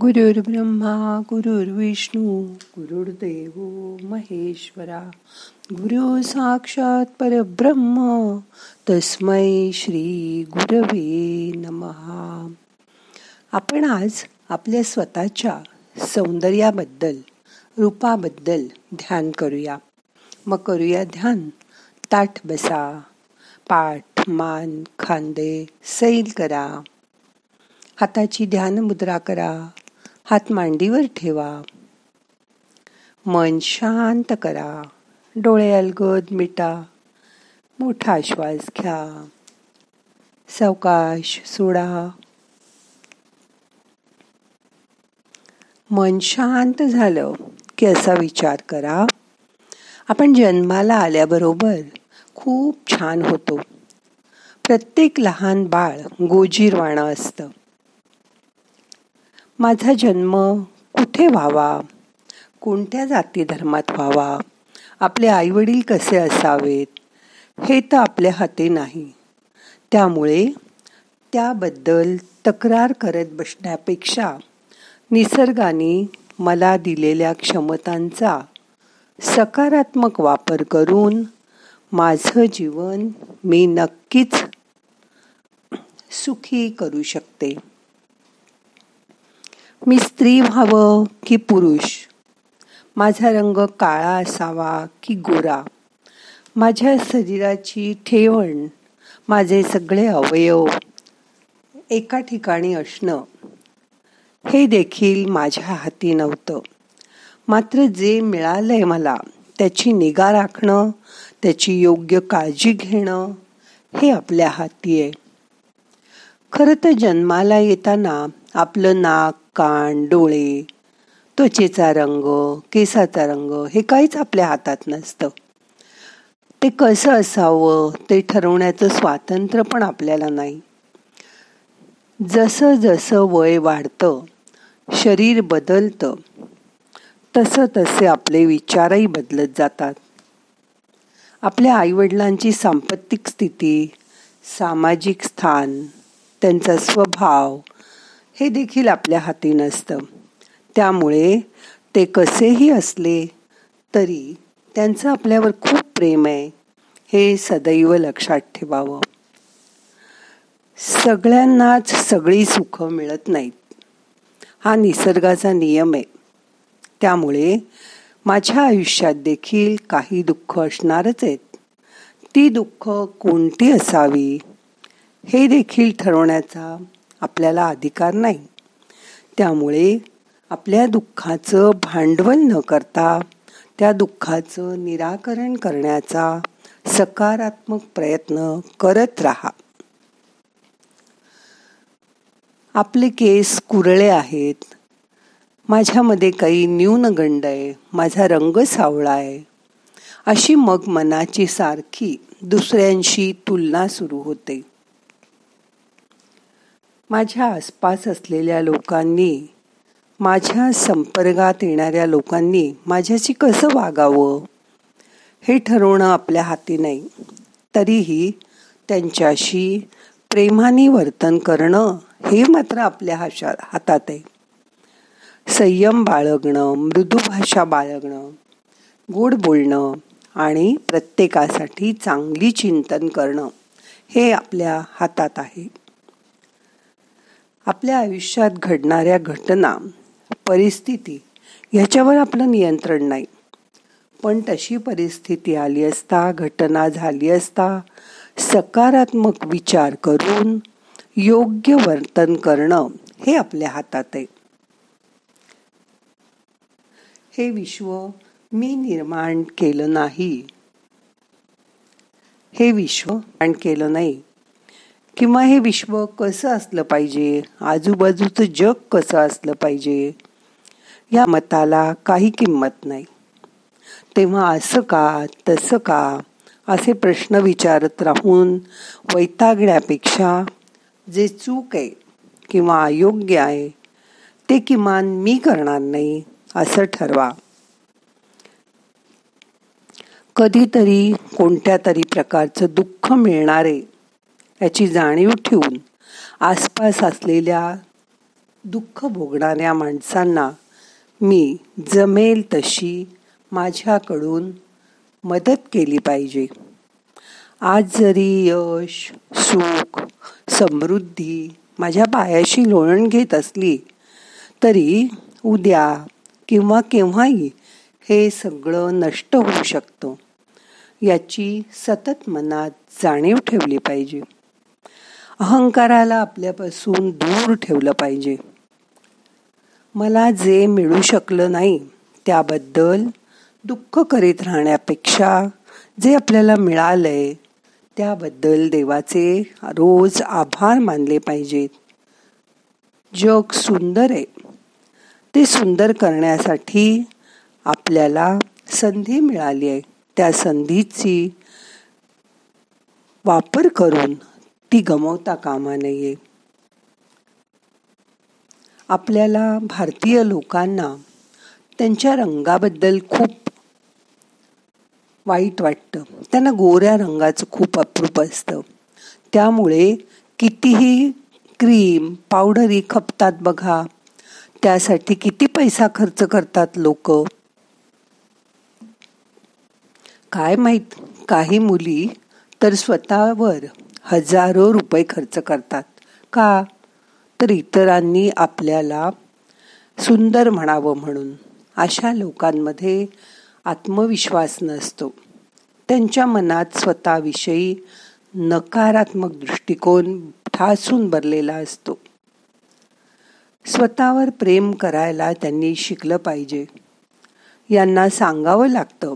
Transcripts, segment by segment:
गुरुर् ब्रह्मा गुरुर्विष्णू गुरुर्देव महेश्वरा। गुरु साक्षात परब्रह्म तस्मै श्री गुरवे नमहा आपण आज आपल्या स्वतःच्या सौंदर्याबद्दल रूपाबद्दल ध्यान करूया. मग करूया ध्यान. ताठ बसा पाठ मान खांदे सैल करा. हाताची ध्यान मुद्रा करा. हात मांडीवर ठेवा. मन शांत करा. डोळे अलगद मिटा. मोठा श्वास घ्या. सावकाश सोडा. मन शांत झालं की असा विचार करा. आपण जन्माला आल्याबरोबर खूप छान होतो. प्रत्येक लहान बाळ गोजीरवाणं असतं. माझा जन्म कुठे व्हावा? कोणत्या जाती धर्मात व्हावा? आपले आईवडील कसे असावेत? हे तर आपल्या हाती नाही. त्यामुळे त्याबद्दल तक्रार करत बसण्यापेक्षा निसर्गाने मला दिलेल्या क्षमतांचा सकारात्मक वापर करून माझं जीवन मी नक्कीच सुखी करू शकते. मी स्त्री व्हावं की पुरुष? माझा रंग काळा असावा की गोरा? माझ्या शरीराची ठेवण माझे सगळे अवयव एका ठिकाणी असणं हे देखील माझ्या हाती नव्हतं. मात्र जे मिळालंय मला त्याची निगा राखणं त्याची योग्य काळजी घेणं हे आपल्या हाती आहे. खरं तर जन्माला येताना आपलं नाक कान डोळे त्वचेचा रंग केसाचा रंग हे काहीच आपल्या हातात नसतं. ते कसं असावं ते ठरवण्याचं स्वातंत्र्य पण आपल्याला नाही. जसं जसं वय वाढतं शरीर बदलतं तसं तसे आपले विचारही बदलत जातात. आपल्या आईवडिलांची सांपत्तिक स्थिती सामाजिक स्थान त्यांचा स्वभाव हे देखील आपल्या हाती नसतं त्यामुळे ते कसेही असले तरी त्यांचं आपल्यावर खूप प्रेम आहे. हे सदैव लक्षात ठेवावं. सगळ्यांनाच सगळी सुखं मिळत नाहीत. हा निसर्गाचा नियम आहे. त्यामुळे माझ्या आयुष्यात देखील काही दुःख असणारच आहेत. ती दुःख कोणती असावी हे देखील ठरवण्याचा आपल्याला अधिकार नाही. त्यामुळे आपल्या दुःखाचं भांडवल न करता त्या दुःखाचं निराकरण करण्याचा सकारात्मक प्रयत्न करत राहा. आपले केस कुरळे आहेत. माझ्यामध्ये काही न्यूनगंड आहे. माझा रंग सावळा आहे. अशी मग मनाची सारखी दुसऱ्यांशी तुलना सुरू होते. माझ्या आसपास असलेल्या लोकांनी माझ्या संपर्कात येणाऱ्या लोकांनी माझ्याशी कसं वागावं? हे ठरवणं आपल्या हाती नाही. तरीही त्यांच्याशी प्रेमाने वर्तन करणं हे मात्र आपल्या हाशा हातात आहे. संयम बाळगणं मृदू भाषा बाळगणं गोड बोलणं आणि प्रत्येकासाठी चांगली चिंतन करणं हे आपल्या हातात आहे. आपल्या आयुष्यात घडणाऱ्या घटना परिस्थिती ह्याच्यावर आपलं नियंत्रण नाही. पण तशी परिस्थिती आली असता घटना झाली असता सकारात्मक विचार करून योग्य वर्तन करणं हे आपल्या हातात आहे. हे विश्व मी निर्माण केलं नाही. हे विश्व निर्माण केलं नाही. किंवा हे विश्व कसं असलं पाहिजे? आजूबाजूचं जग कसं असलं पाहिजे? या मताला काही किंमत नाही. तेव्हा असं का तसं का? असे प्रश्न विचारत राहून वैतागण्यापेक्षा जे चूक आहे किंवा अयोग्य आहे ते किमान मी करणार नाही असं ठरवा. कधीतरी कोणत्या तरी प्रकारचं दुःख मिळणारे याची जाणीव ठेवून आसपास असलेल्या दुःख भोगणाऱ्या माणसांना मी जमेल तशी माझ्याकडून मदत केली पाहिजे. आज जरी यश सुख समृद्धी माझ्या पायाशी लोळण घेत असली तरी उद्या किंवा केव्हाही हे सगळं नष्ट होऊ शकतं याची सतत मनात जाणीव ठेवली पाहिजे. अहंकाराला आपल्यापासून दूर ठेवलं पाहिजे. मला जे मिळू शकलं नाही त्याबद्दल दुःख करीत राहण्यापेक्षा जे आपल्याला मिळालंय त्याबद्दल देवाचे रोज आभार मानले पाहिजेत जग सुंदर आहे. ते सुंदर करण्यासाठी आपल्याला संधी मिळाली आहे. त्या संधीची वापर करून ती गमवता कामा नये. आपल्याला भारतीय लोकांना त्यांच्या रंगाबद्दल खूप वाईट वाटतं. त्यांना गोऱ्या रंगाचं खूप अप्रूप असतं. त्यामुळे कितीही क्रीम पावडरी खपतात बघा. त्यासाठी किती पैसा खर्च करतात लोक? काय माहीत? काही मुली तर स्वतःवर हजारो रुपये खर्च करतात. का? तर इतरांनी आपल्याला सुंदर म्हणावं म्हणून. अशा लोकांमध्ये आत्मविश्वास नसतो. त्यांच्या मनात स्वतःविषयी नकारात्मक दृष्टिकोन ठासून भरलेला असतो. स्वतःवर प्रेम करायला त्यांनी शिकलं पाहिजे. यांना सांगावं लागतं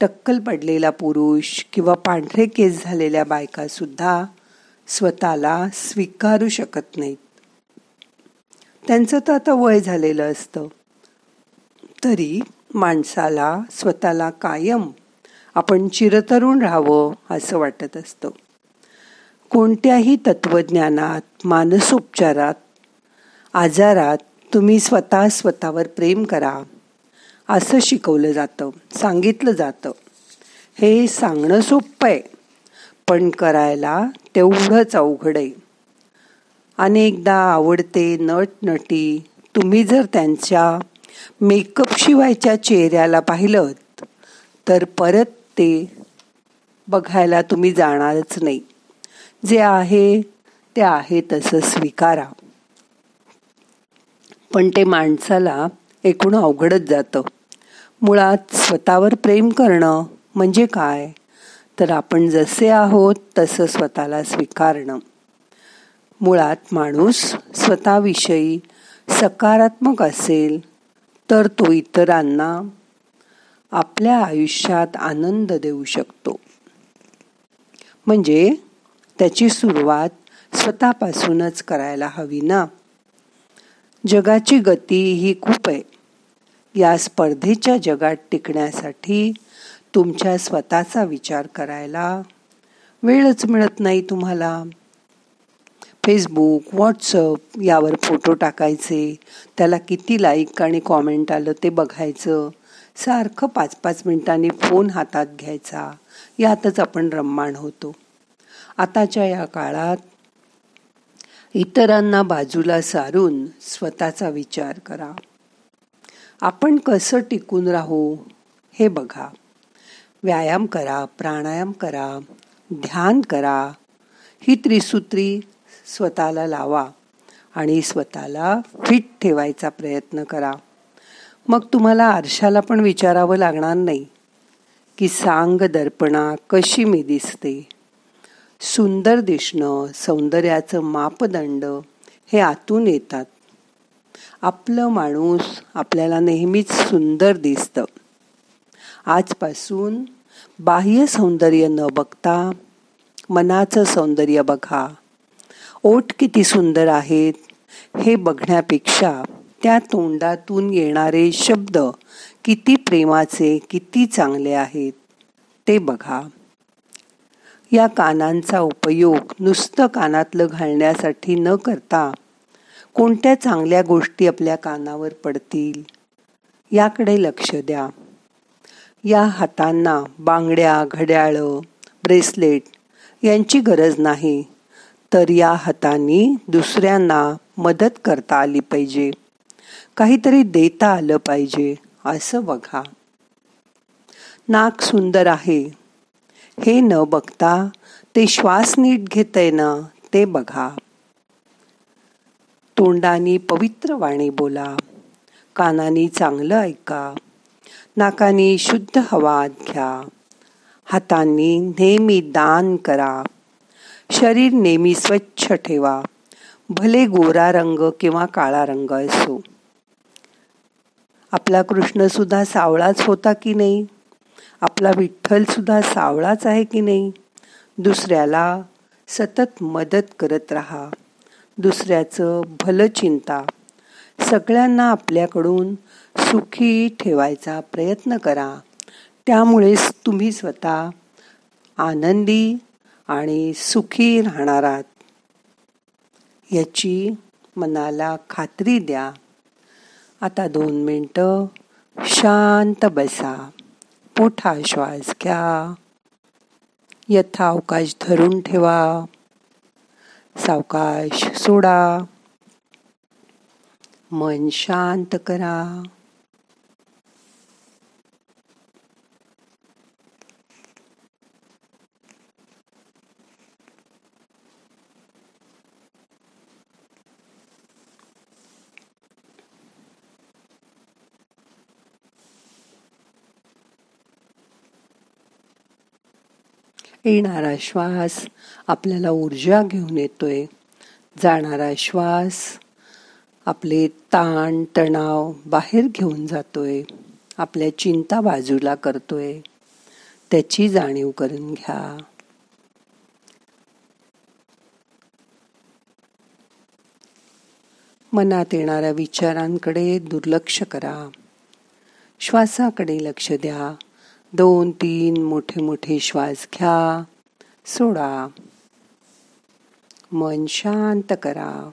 टक्कल पडलेला पुरुष किंवा पांढरे केस झालेल्या बायका सुद्धा स्वतःला स्वीकारू शकत नाहीत. त्यांचं तर आता वय झालेलं असतं. तरी माणसाला स्वतःला कायम आपण चिरतरुण राहावं असं वाटत असतं. कोणत्याही तत्वज्ञानात मानसोपचारात आजारात तुम्ही स्वतः स्वतःवर प्रेम करा. असं शिकवलं जातं सांगितलं जातं. हे सांगणं सोपं आहे पण करायला तेवढंच अवघड आहे. अनेकदा आवडते नटनटी तुम्ही जर त्यांच्या मेकअप शिवायच्या चेहऱ्याला पाहिलं तर परत ते बघायला तुम्ही जाणारच नाही. जे आहे ते आहे तसं स्वीकारा. पण ते माणसाला एकूण अवघडच जातं. मुळात स्वतःवर प्रेम करणं म्हणजे काय? तर आपण जसे आहोत तसं स्वतःला स्वीकारणं. मुळात माणूस स्वतःविषयी सकारात्मक असेल तर तो इतरांना आपल्या आयुष्यात आनंद देऊ शकतो. म्हणजे त्याची सुरुवात स्वतःपासूनच करायला हवी ना? जगाची गती ही खूप आहे. या स्पर्धेच्या जगात टिकण्यासाठी तुमच्या स्वतःचा विचार करायला वेळच मिळत नाही तुम्हाला. फेसबुक व्हॉट्सअप यावर फोटो टाकायचे त्याला किती लाईक आणि कॉमेंट आलं ते बघायचं. सारखं पाच पाच मिनिटांनी फोन हातात घ्यायचा यातच आपण रम्माण होतो. आताच्या या काळात इतरांना बाजूला सारून स्वतःचा विचार करा. आपण कसं टिकून राहू हे बघा. व्यायाम करा प्राणायाम करा ध्यान करा. ही त्रिसूत्री स्वतःला लावा आणि स्वतःला फिट ठेवायचा प्रयत्न करा. मग तुम्हाला आरशाला पण विचारावं लागणार नाही की सांग दर्पणा कशी मी दिसते. सुंदर दिसणं सौंदर्याचं मापदंड हे आतून येतात. आपलं माणूस आपल्याला नेहमीच सुंदर दिसतं. आजपासून बाह्य सौंदर्य न बघता मनाचं सौंदर्य बघा. ओठ किती सुंदर आहेत हे बघण्यापेक्षा त्या तोंडातून येणारे शब्द किती प्रेमाचे किती चांगले आहेत ते बघा. या कानांचा उपयोग नुसतं कानातलं घालण्यासाठी न करता कोणत्या चांगल्या गोष्टी आपल्या कानावर पडतील? याकडे लक्ष द्या. या हातांना बांगड्या घड्याळं ब्रेसलेट यांची गरज नाही. तर या हातांनी दुसऱ्यांना मदत करता आली पाहिजे. काहीतरी देता आलं पाहिजे असं बघा. नाक सुंदर आहे. हे न बघता ते श्वास नीट घेतंय ना ते बघा. तोंडानी पवित्र वाणी बोला. कानानी चांगलं ऐका. नाकानी शुद्ध हवा घ्या. हातांनी नेहमी दान करा. शरीर नेहमी स्वच्छ ठेवा. भले गोरा रंग किंवा काळा रंग असो. आपला कृष्णसुद्धा सावळाच होता की नाही? आपला विठ्ठलसुद्धा सावळाच आहे की नाही? दुसऱ्याला सतत मदत करत राहा. दुसऱ्याचं भलं चिंता. सगळ्यांना आपल्याकडून सुखी ठेवायचा प्रयत्न करा. त्यामुळेच तुम्ही स्वतः आनंदी आणि सुखी राहणार आहात. याची मनाला खात्री द्या. आता दोन मिनटं शांत बसा. मोठा श्वास घ्या. यथावकाश धरून ठेवा. सावकाश सोडा. मन शांत करा. येणारा श्वास आपल्याला ऊर्जा घेऊन येतोय. जाणारा श्वास आपले ताण तणाव बाहेर घेऊन जातोय. आपल्या चिंता बाजूला करतोय. त्याची जाणीव करून घ्या. मनात येणाऱ्या विचारांकडे दुर्लक्ष करा. श्वासाकडे लक्ष द्या. दोन तीन मोठे मोठे श्वास घ्या. सोडा. मन शांत करा.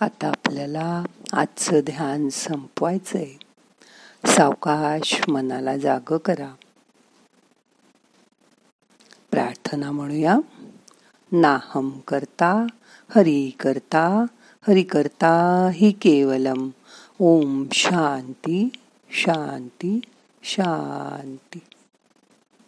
आता आपल्याला आजचं ध्यान संपवायचंय. सावकाश मनाला जाग करा. प्रार्थना म्हणूया. नाहम करता हरी करता हरी करता हि केवलम. ओम शांती शांती शांती.